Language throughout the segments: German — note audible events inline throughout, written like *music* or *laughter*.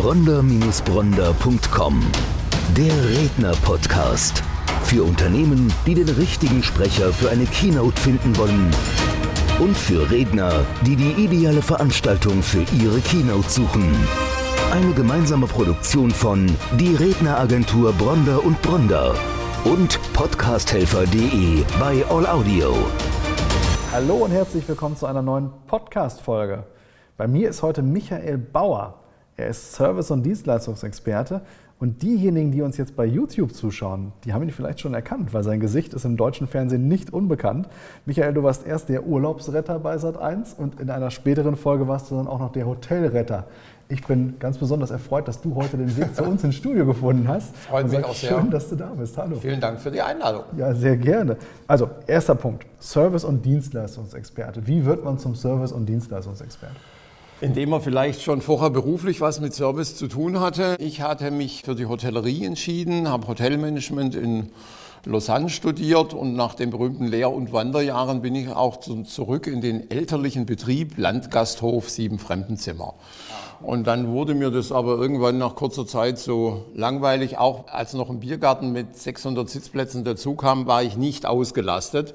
bronder-bronder.com. Der Redner-Podcast. Für Unternehmen, die den richtigen Sprecher für eine Keynote finden wollen. Und für Redner, die die ideale Veranstaltung für ihre Keynote suchen. Eine gemeinsame Produktion von Die Redneragentur Bronder und Bronder und podcasthelfer.de bei All Audio. Hallo und herzlich willkommen zu einer neuen Podcast-Folge. Bei mir ist heute Michael Bauer. Er ist Service- und Dienstleistungsexperte. Und diejenigen, die uns jetzt bei YouTube zuschauen, die haben ihn vielleicht schon erkannt, weil sein Gesicht ist im deutschen Fernsehen nicht unbekannt. Michael, du warst erst der Urlaubsretter bei Sat1 und in einer späteren Folge warst du dann auch noch der Hotelretter. Ich bin ganz besonders erfreut, dass du heute den Weg zu uns ins Studio gefunden hast. Freut mich auch sehr. Schön, dass du da bist. Hallo. Vielen Dank für die Einladung. Ja, sehr gerne. Also, erster Punkt: Service- und Dienstleistungsexperte. Wie wird man zum Service- und Dienstleistungsexperte? Indem er vielleicht schon vorher beruflich was mit Service zu tun hatte. Ich hatte mich für die Hotellerie entschieden, habe Hotelmanagement in Lausanne studiert und nach den berühmten Lehr- und Wanderjahren bin ich auch zurück in den elterlichen Betrieb Landgasthof Sieben Fremdenzimmer. Und dann wurde mir das aber irgendwann nach kurzer Zeit so langweilig. Auch als noch ein Biergarten mit 600 Sitzplätzen dazu kam, war ich nicht ausgelastet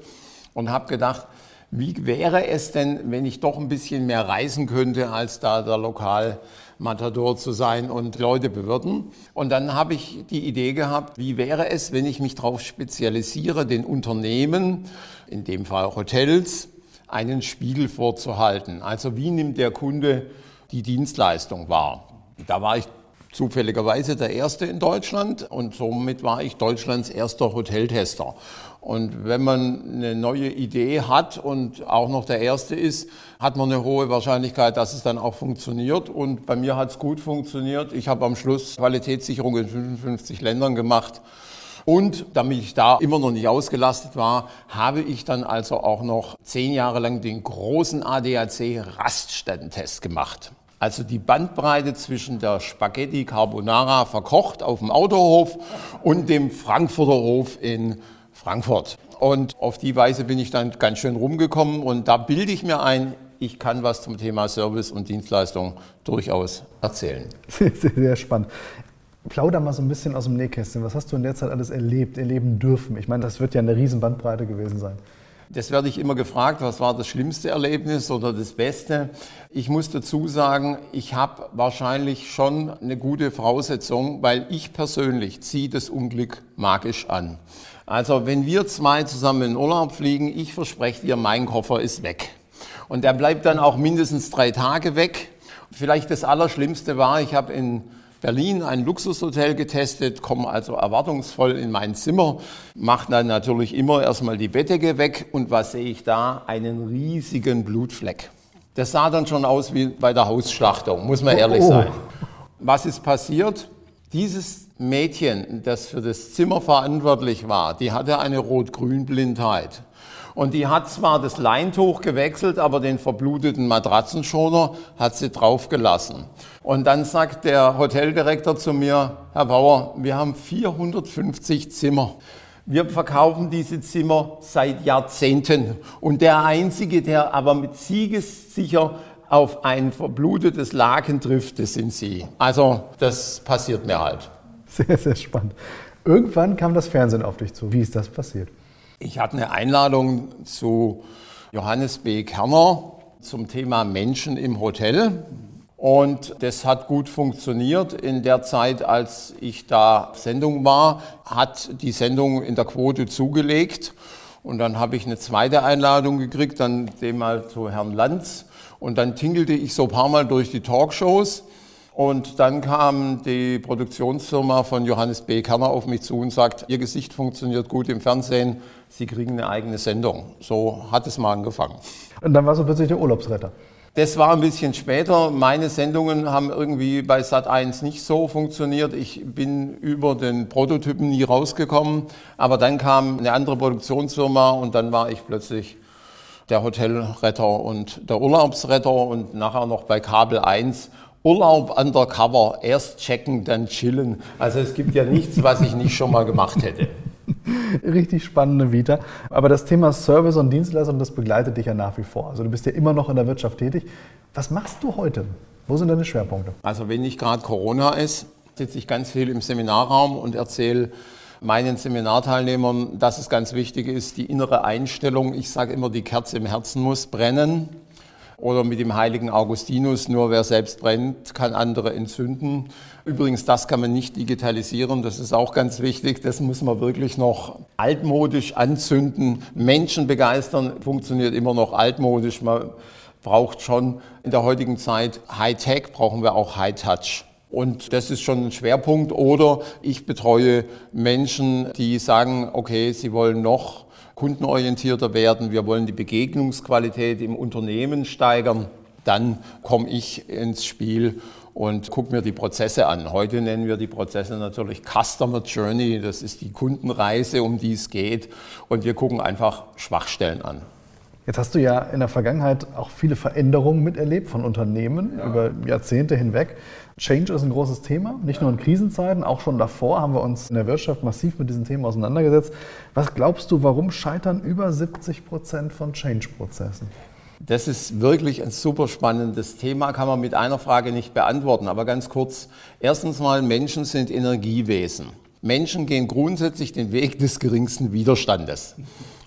und habe gedacht, wie wäre es denn, wenn ich doch ein bisschen mehr reisen könnte, als da der Lokalmatador zu sein und Leute bewirten? Und dann habe ich die Idee gehabt, wie wäre es, wenn ich mich darauf spezialisiere, den Unternehmen, in dem Fall Hotels, einen Spiegel vorzuhalten. Also wie nimmt der Kunde die Dienstleistung wahr? Da war ich zufälligerweise der erste in Deutschland und somit war ich Deutschlands erster Hoteltester. Und wenn man eine neue Idee hat und auch noch der erste ist, hat man eine hohe Wahrscheinlichkeit, dass es dann auch funktioniert. Und bei mir hat es gut funktioniert. Ich habe am Schluss Qualitätssicherung in 55 Ländern gemacht. Und damit ich da immer noch nicht ausgelastet war, habe ich dann also auch noch zehn Jahre lang den großen ADAC-Raststättentest gemacht. Also die Bandbreite zwischen der Spaghetti Carbonara verkocht auf dem Autohof und dem Frankfurter Hof in Frankfurt. Und auf die Weise bin ich dann ganz schön rumgekommen und da bilde ich mir ein, ich kann was zum Thema Service und Dienstleistung durchaus erzählen. *laughs* Sehr, sehr, sehr spannend. Plauder mal so ein bisschen aus dem Nähkästchen. Was hast du in der Zeit alles erlebt, erleben dürfen? Ich meine, das wird ja eine riesen Bandbreite gewesen sein. Das werde ich immer gefragt, was war das schlimmste Erlebnis oder das Beste. Ich muss dazu sagen, ich habe wahrscheinlich schon eine gute Voraussetzung, weil ich persönlich ziehe das Unglück magisch an. Also wenn wir zwei zusammen in Urlaub fliegen, ich verspreche dir, mein Koffer ist weg. Und der bleibt dann auch mindestens drei Tage weg. Vielleicht das Allerschlimmste war, ich habe in Berlin ein Luxushotel getestet, komme also erwartungsvoll in mein Zimmer, mache dann natürlich immer erstmal die Bettdecke weg und was sehe ich da? Einen riesigen Blutfleck. Das sah dann schon aus wie bei der Hausschlachtung, muss man ehrlich oh. sein. Was ist passiert? Dieses Mädchen, das für das Zimmer verantwortlich war, die hatte eine Rot-Grün-Blindheit. Und die hat zwar das Leintuch gewechselt, aber den verbluteten Matratzenschoner hat sie draufgelassen. Und dann sagt der Hoteldirektor zu mir, Herr Bauer, wir haben 450 Zimmer. Wir verkaufen diese Zimmer seit Jahrzehnten. Und der Einzige, der aber mit siegessicher auf ein verblutetes Laken trifft, das sind Sie. Also das passiert mir halt. Sehr, sehr spannend. Irgendwann kam das Fernsehen auf dich zu. Wie ist das passiert? Ich hatte eine Einladung zu Johannes B. Kerner zum Thema Menschen im Hotel. Und das hat gut funktioniert. In der Zeit, als ich da Sendung war, hat die Sendung in der Quote zugelegt. Und dann habe ich eine zweite Einladung gekriegt, dann dem mal zu Herrn Lanz. Und dann tingelte ich so ein paar Mal durch die Talkshows. Und dann kam die Produktionsfirma von Johannes B. Kerner auf mich zu und sagt, Ihr Gesicht funktioniert gut im Fernsehen, Sie kriegen eine eigene Sendung. So hat es mal angefangen. Und dann warst du plötzlich der Urlaubsretter. Das war ein bisschen später. Meine Sendungen haben irgendwie bei Sat1 nicht so funktioniert. Ich bin über den Prototypen nie rausgekommen. Aber dann kam eine andere Produktionsfirma und dann war ich plötzlich der Hotelretter und der Urlaubsretter und nachher noch bei Kabel 1 Urlaub undercover, erst checken, dann chillen. Also es gibt ja nichts, was ich nicht schon mal gemacht hätte. *laughs* Richtig spannende Vita. Aber das Thema Service und Dienstleistung, das begleitet dich ja nach wie vor. Also du bist ja immer noch in der Wirtschaft tätig. Was machst du heute? Wo sind deine Schwerpunkte? Also wenn nicht gerade Corona ist, sitze ich ganz viel im Seminarraum und erzähle meinen Seminarteilnehmern, dass es ganz wichtig ist, die innere Einstellung, ich sage immer, die Kerze im Herzen muss brennen. Oder mit dem heiligen Augustinus, nur wer selbst brennt, kann andere entzünden. Übrigens, das kann man nicht digitalisieren, das ist auch ganz wichtig. Das muss man wirklich noch altmodisch anzünden. Menschen begeistern funktioniert immer noch altmodisch. Man braucht schon in der heutigen Zeit High-Tech, brauchen wir auch High-Touch. Und das ist schon ein Schwerpunkt. Oder ich betreue Menschen, die sagen, okay, sie wollen noch kundenorientierter werden, wir wollen die Begegnungsqualität im Unternehmen steigern. Dann komme ich ins Spiel und gucke mir die Prozesse an. Heute nennen wir die Prozesse natürlich Customer Journey, das ist die Kundenreise, um die es geht. Und wir gucken einfach Schwachstellen an. Jetzt hast du ja in der Vergangenheit auch viele Veränderungen miterlebt von Unternehmen ja. über Jahrzehnte hinweg. Change ist ein großes Thema, nicht nur in Krisenzeiten, auch schon davor haben wir uns in der Wirtschaft massiv mit diesen Themen auseinandergesetzt. Was glaubst du, warum scheitern über 70 Prozent von Change-Prozessen? Das ist wirklich ein super spannendes Thema, kann man mit einer Frage nicht beantworten. Aber ganz kurz, erstens mal, Menschen sind Energiewesen. Menschen gehen grundsätzlich den Weg des geringsten Widerstandes.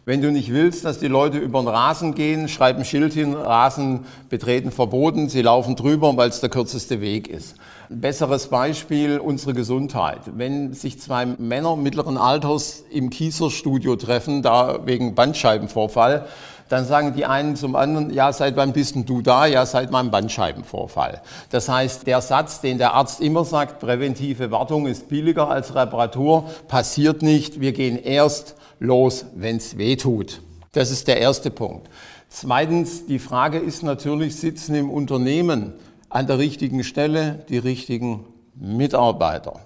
Wenn du nicht willst, dass die Leute über den Rasen gehen, schreib ein Schild hin, Rasen betreten verboten, sie laufen drüber, weil es der kürzeste Weg ist. Ein besseres Beispiel, unsere Gesundheit. Wenn sich zwei Männer mittleren Alters im Kieserstudio treffen, da wegen Bandscheibenvorfall, dann sagen die einen zum anderen, ja, seit wann bist denn du da? Ja, seit meinem Bandscheibenvorfall. Das heißt, der Satz, den der Arzt immer sagt, präventive Wartung ist billiger als Reparatur, passiert nicht. Wir gehen erst los, wenn es weh tut. Das ist der erste Punkt. Zweitens, die Frage ist natürlich, sitzen im Unternehmen an der richtigen Stelle die richtigen Mitarbeiter?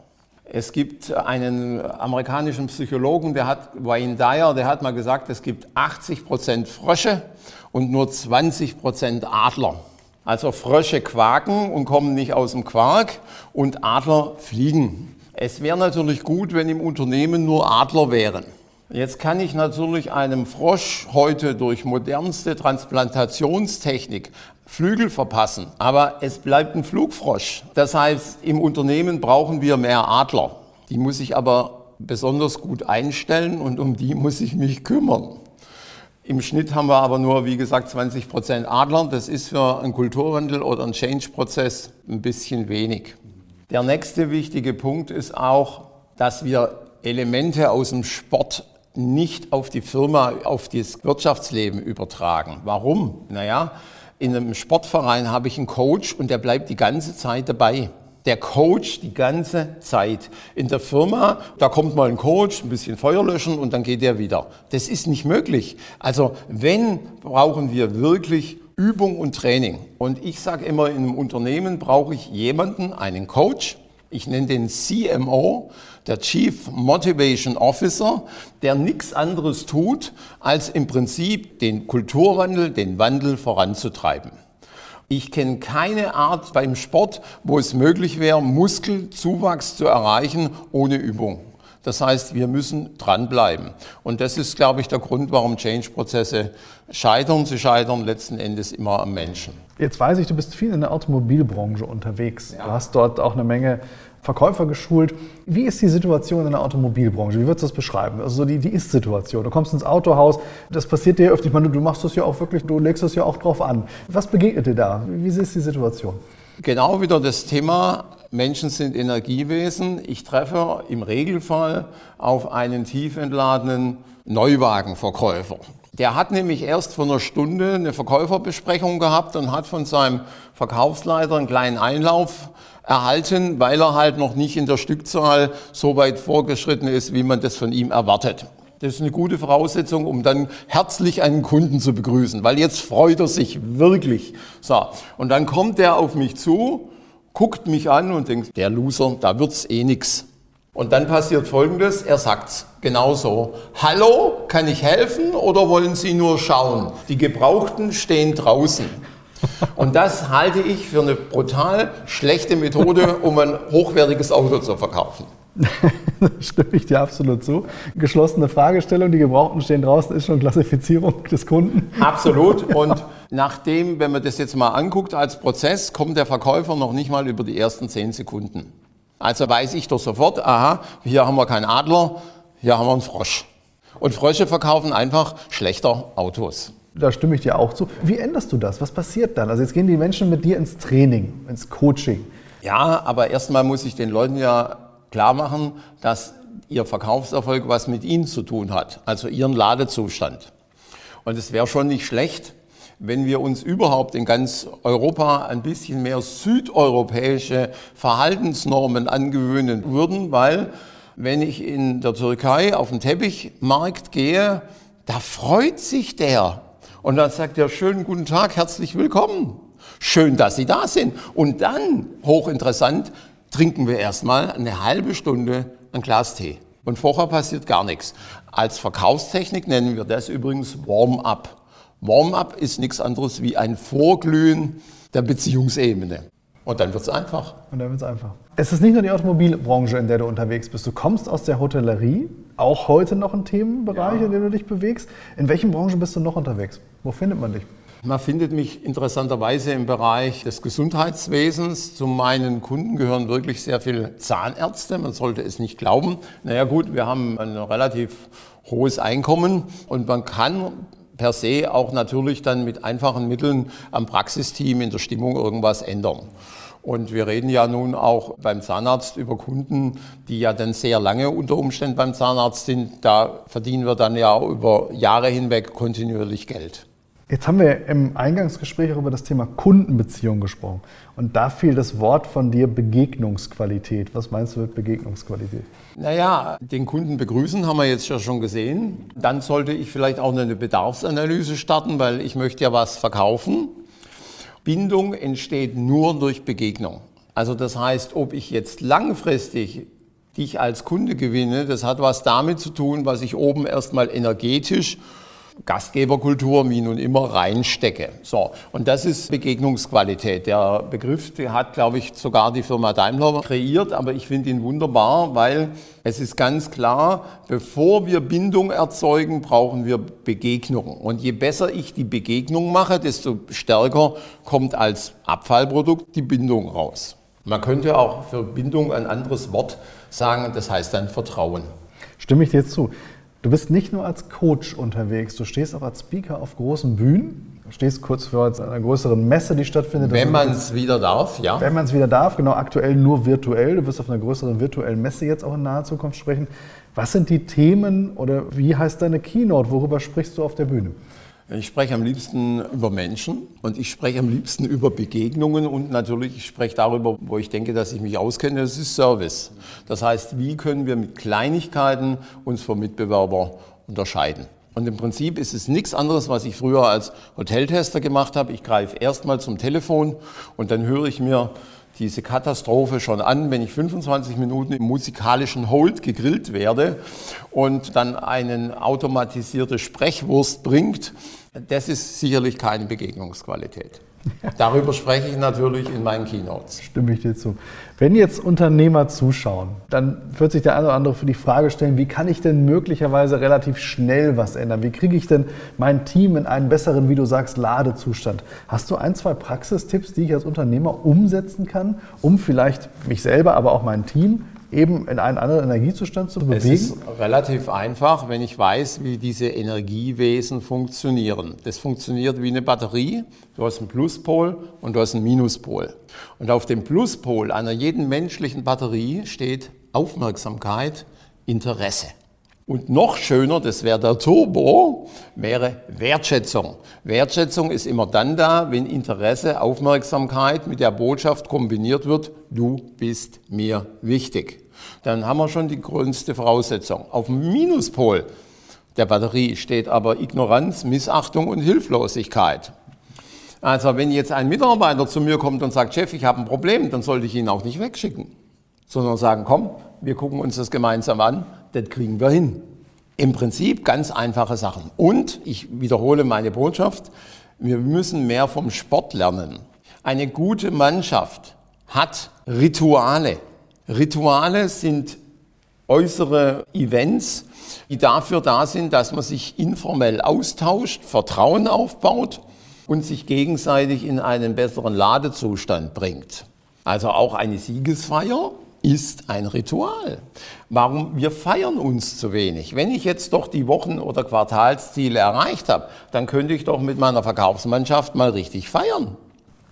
Es gibt einen amerikanischen Psychologen, der hat, Wayne Dyer, der hat mal gesagt, es gibt 80 Prozent Frösche und nur 20 Prozent Adler. Also Frösche quaken und kommen nicht aus dem Quark und Adler fliegen. Es wäre natürlich gut, wenn im Unternehmen nur Adler wären. Jetzt kann ich natürlich einem Frosch heute durch modernste Transplantationstechnik Flügel verpassen, aber es bleibt ein Flugfrosch. Das heißt, im Unternehmen brauchen wir mehr Adler. Die muss ich aber besonders gut einstellen und um die muss ich mich kümmern. Im Schnitt haben wir aber nur, wie gesagt, 20 Prozent Adler. Das ist für einen Kulturwandel oder einen Change-Prozess ein bisschen wenig. Der nächste wichtige Punkt ist auch, dass wir Elemente aus dem Sport nicht auf die Firma, auf das Wirtschaftsleben übertragen. Warum? Naja, in einem Sportverein habe ich einen Coach und der bleibt die ganze Zeit dabei. Der Coach die ganze Zeit. In der Firma, da kommt mal ein Coach, ein bisschen Feuer löschen und dann geht der wieder. Das ist nicht möglich. Also wenn, brauchen wir wirklich Übung und Training. Und ich sage immer, in einem Unternehmen brauche ich jemanden, einen Coach, ich nenne den CMO, der Chief Motivation Officer, der nichts anderes tut, als im Prinzip den Kulturwandel, den Wandel voranzutreiben. Ich kenne keine Art beim Sport, wo es möglich wäre, Muskelzuwachs zu erreichen ohne Übung. Das heißt, wir müssen dranbleiben. Und das ist, glaube ich, der Grund, warum Change-Prozesse scheitern. Sie scheitern letzten Endes immer am Menschen. Jetzt weiß ich, du bist viel in der Automobilbranche unterwegs. Ja. Du hast dort auch eine Menge Verkäufer geschult. Wie ist die Situation in der Automobilbranche? Wie würdest du das beschreiben? Also so die, die Ist-Situation. Du kommst ins Autohaus, das passiert dir öfter. Ich meine, du machst das ja auch wirklich, du legst das ja auch drauf an. Was begegnet dir da? Wie ist die Situation? Genau wieder das Thema, Menschen sind Energiewesen. Ich treffe im Regelfall auf einen tief entladenen Neuwagenverkäufer. Der hat nämlich erst vor einer Stunde eine Verkäuferbesprechung gehabt und hat von seinem Verkaufsleiter einen kleinen Einlauf erhalten, weil er halt noch nicht in der Stückzahl so weit vorgeschritten ist, wie man das von ihm erwartet. Das ist eine gute Voraussetzung, um dann herzlich einen Kunden zu begrüßen, weil jetzt freut er sich wirklich. So, und dann kommt er auf mich zu, guckt mich an und denkt, der Loser, da wird's eh nix. Und dann passiert Folgendes, er sagt's genauso. Hallo, kann ich helfen oder wollen Sie nur schauen? Die Gebrauchten stehen draußen. Und das halte ich für eine brutal schlechte Methode, um ein hochwertiges Auto zu verkaufen. *laughs* Stimme ich dir absolut zu. Geschlossene Fragestellung, die Gebrauchten stehen draußen, ist schon Klassifizierung des Kunden. Absolut. *laughs* Und nachdem, wenn man das jetzt mal anguckt als Prozess, kommt der Verkäufer noch nicht mal über die ersten zehn Sekunden. Also weiß ich doch sofort, aha, hier haben wir keinen Adler, hier haben wir einen Frosch. Und Frösche verkaufen einfach schlechter Autos. Da stimme ich dir auch zu. Wie änderst du das? Was passiert dann? Also jetzt gehen die Menschen mit dir ins Training, ins Coaching. Ja, aber erstmal muss ich den Leuten ja klar machen, dass ihr Verkaufserfolg was mit ihnen zu tun hat, also ihren Ladezustand. Und es wäre schon nicht schlecht, wenn wir uns überhaupt in ganz Europa ein bisschen mehr südeuropäische Verhaltensnormen angewöhnen würden, weil wenn ich in der Türkei auf den Teppichmarkt gehe, da freut sich der. Und dann sagt er, schönen guten Tag, herzlich willkommen. Schön, dass Sie da sind. Und dann, hochinteressant, trinken wir erstmal eine halbe Stunde ein Glas Tee. Und vorher passiert gar nichts. Als Verkaufstechnik nennen wir das übrigens Warm-up. Warm-up ist nichts anderes wie ein Vorglühen der Beziehungsebene. Und dann wird es einfach. Und dann wird es einfach. Es ist nicht nur die Automobilbranche, in der du unterwegs bist. Du kommst aus der Hotellerie, auch heute noch ein Themenbereich, ja. in dem du dich bewegst. In welchen Branchen bist du noch unterwegs? Wo findet man dich? Man findet mich interessanterweise im Bereich des Gesundheitswesens. Zu meinen Kunden gehören wirklich sehr viele Zahnärzte. Man sollte es nicht glauben. Naja gut, wir haben ein relativ hohes Einkommen und man kann per se auch natürlich dann mit einfachen Mitteln am Praxisteam in der Stimmung irgendwas ändern. Und wir reden ja nun auch beim Zahnarzt über Kunden, die ja dann sehr lange unter Umständen beim Zahnarzt sind. Da verdienen wir dann ja über Jahre hinweg kontinuierlich Geld. Jetzt haben wir im Eingangsgespräch auch über das Thema Kundenbeziehung gesprochen. Und da fiel das Wort von dir Begegnungsqualität. Was meinst du mit Begegnungsqualität? Naja, den Kunden begrüßen haben wir jetzt ja schon gesehen. Dann sollte ich vielleicht auch eine Bedarfsanalyse starten, weil ich möchte ja was verkaufen. Bindung entsteht nur durch Begegnung. Also das heißt, ob ich jetzt langfristig dich als Kunde gewinne, das hat was damit zu tun, was ich oben erstmal energetisch Gastgeberkultur wie nun immer reinstecke. So, und das ist Begegnungsqualität. Der Begriff der hat, glaube ich, sogar die Firma Daimler kreiert, aber ich finde ihn wunderbar, weil es ist ganz klar, bevor wir Bindung erzeugen, brauchen wir Begegnung. Und je besser ich die Begegnung mache, desto stärker kommt als Abfallprodukt die Bindung raus. Man könnte auch für Bindung ein anderes Wort sagen, das heißt dann Vertrauen. Stimme ich dir zu. Du bist nicht nur als Coach unterwegs, du stehst auch als Speaker auf großen Bühnen. Du stehst kurz vor einer größeren Messe, die stattfindet. Wenn man es wieder darf, ja. Wenn man es wieder darf, genau, aktuell nur virtuell. Du wirst auf einer größeren virtuellen Messe jetzt auch in naher Zukunft sprechen. Was sind die Themen oder wie heißt deine Keynote? Worüber sprichst du auf der Bühne? Ich spreche am liebsten über Menschen und ich spreche am liebsten über Begegnungen und natürlich ich spreche darüber, wo ich denke, dass ich mich auskenne, das ist Service. Das heißt, wie können wir mit Kleinigkeiten uns vom Mitbewerber unterscheiden? Und im Prinzip ist es nichts anderes, was ich früher als Hoteltester gemacht habe. Ich greife erstmal zum Telefon und dann höre ich mir diese Katastrophe schon an, wenn ich 25 Minuten im musikalischen Hold gegrillt werde und dann einen automatisierte Sprechwurst bringt. Das ist sicherlich keine Begegnungsqualität. *laughs* Darüber spreche ich natürlich in meinen Keynotes. Stimme ich dir zu. Wenn jetzt Unternehmer zuschauen, dann wird sich der eine oder andere für die Frage stellen, wie kann ich denn möglicherweise relativ schnell was ändern? Wie kriege ich denn mein Team in einen besseren, wie du sagst, Ladezustand? Hast du ein, zwei Praxistipps, die ich als Unternehmer umsetzen kann, um vielleicht mich selber, aber auch mein Team eben in einen anderen Energiezustand zu bewegen? Es ist relativ einfach, wenn ich weiß, wie diese Energiewesen funktionieren. Das funktioniert wie eine Batterie. Du hast einen Pluspol und du hast einen Minuspol. Und auf dem Pluspol einer jeden menschlichen Batterie steht Aufmerksamkeit, Interesse. Und noch schöner, das wäre der Turbo, wäre Wertschätzung. Wertschätzung ist immer dann da, wenn Interesse, Aufmerksamkeit mit der Botschaft kombiniert wird, du bist mir wichtig dann haben wir schon die größte Voraussetzung. Auf dem Minuspol der Batterie steht aber Ignoranz, Missachtung und Hilflosigkeit. Also wenn jetzt ein Mitarbeiter zu mir kommt und sagt, Chef, ich habe ein Problem, dann sollte ich ihn auch nicht wegschicken, sondern sagen, komm, wir gucken uns das gemeinsam an, das kriegen wir hin. Im Prinzip ganz einfache Sachen. Und ich wiederhole meine Botschaft, wir müssen mehr vom Sport lernen. Eine gute Mannschaft hat Rituale. Rituale sind äußere Events, die dafür da sind, dass man sich informell austauscht, Vertrauen aufbaut und sich gegenseitig in einen besseren Ladezustand bringt. Also auch eine Siegesfeier ist ein Ritual. Warum? Wir feiern uns zu wenig. Wenn ich jetzt doch die Wochen- oder Quartalsziele erreicht habe, dann könnte ich doch mit meiner Verkaufsmannschaft mal richtig feiern.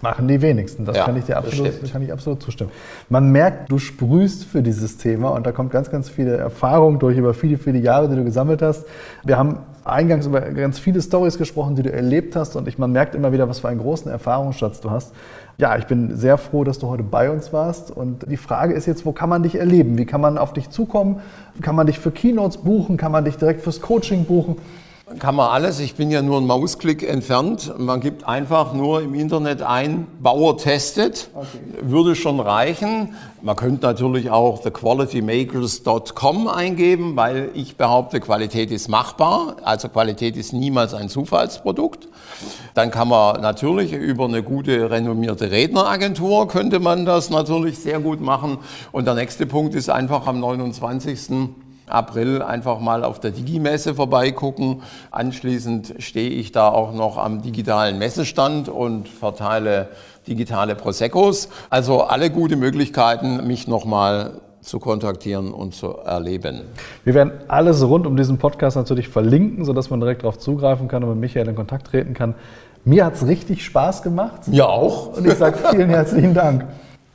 Machen die wenigsten. Das, ja, kann, ich dir absolut, kann ich absolut zustimmen. Man merkt, du sprühst für dieses Thema und da kommt ganz, ganz viele Erfahrung durch über viele, viele Jahre, die du gesammelt hast. Wir haben eingangs über ganz viele Stories gesprochen, die du erlebt hast und ich, man merkt immer wieder, was für einen großen Erfahrungsschatz du hast. Ja, ich bin sehr froh, dass du heute bei uns warst und die Frage ist jetzt, wo kann man dich erleben? Wie kann man auf dich zukommen? Kann man dich für Keynotes buchen? Kann man dich direkt fürs Coaching buchen? Kann man alles. Ich bin ja nur ein Mausklick entfernt. Man gibt einfach nur im Internet ein, Bauer testet, okay. würde schon reichen. Man könnte natürlich auch thequalitymakers.com eingeben, weil ich behaupte, Qualität ist machbar. Also Qualität ist niemals ein Zufallsprodukt. Dann kann man natürlich über eine gute, renommierte Redneragentur könnte man das natürlich sehr gut machen. Und der nächste Punkt ist einfach am 29. April einfach mal auf der Digimesse vorbeigucken. Anschließend stehe ich da auch noch am digitalen Messestand und verteile digitale Proseccos. Also alle gute Möglichkeiten, mich nochmal zu kontaktieren und zu erleben. Wir werden alles rund um diesen Podcast natürlich verlinken, sodass man direkt darauf zugreifen kann und mit Michael in Kontakt treten kann. Mir hat es richtig Spaß gemacht. Mir auch. Und ich sage vielen herzlichen Dank.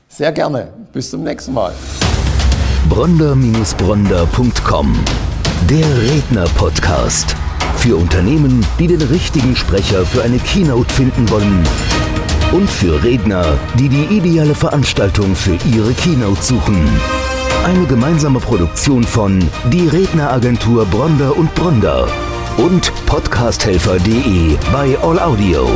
Sehr gerne. Bis zum nächsten Mal bronder-bronder.com. Der Redner-Podcast. Für Unternehmen, die den richtigen Sprecher für eine Keynote finden wollen. Und für Redner, die die ideale Veranstaltung für ihre Keynote suchen. Eine gemeinsame Produktion von Die Redneragentur Bronder und Bronder und podcasthelfer.de bei All Audio.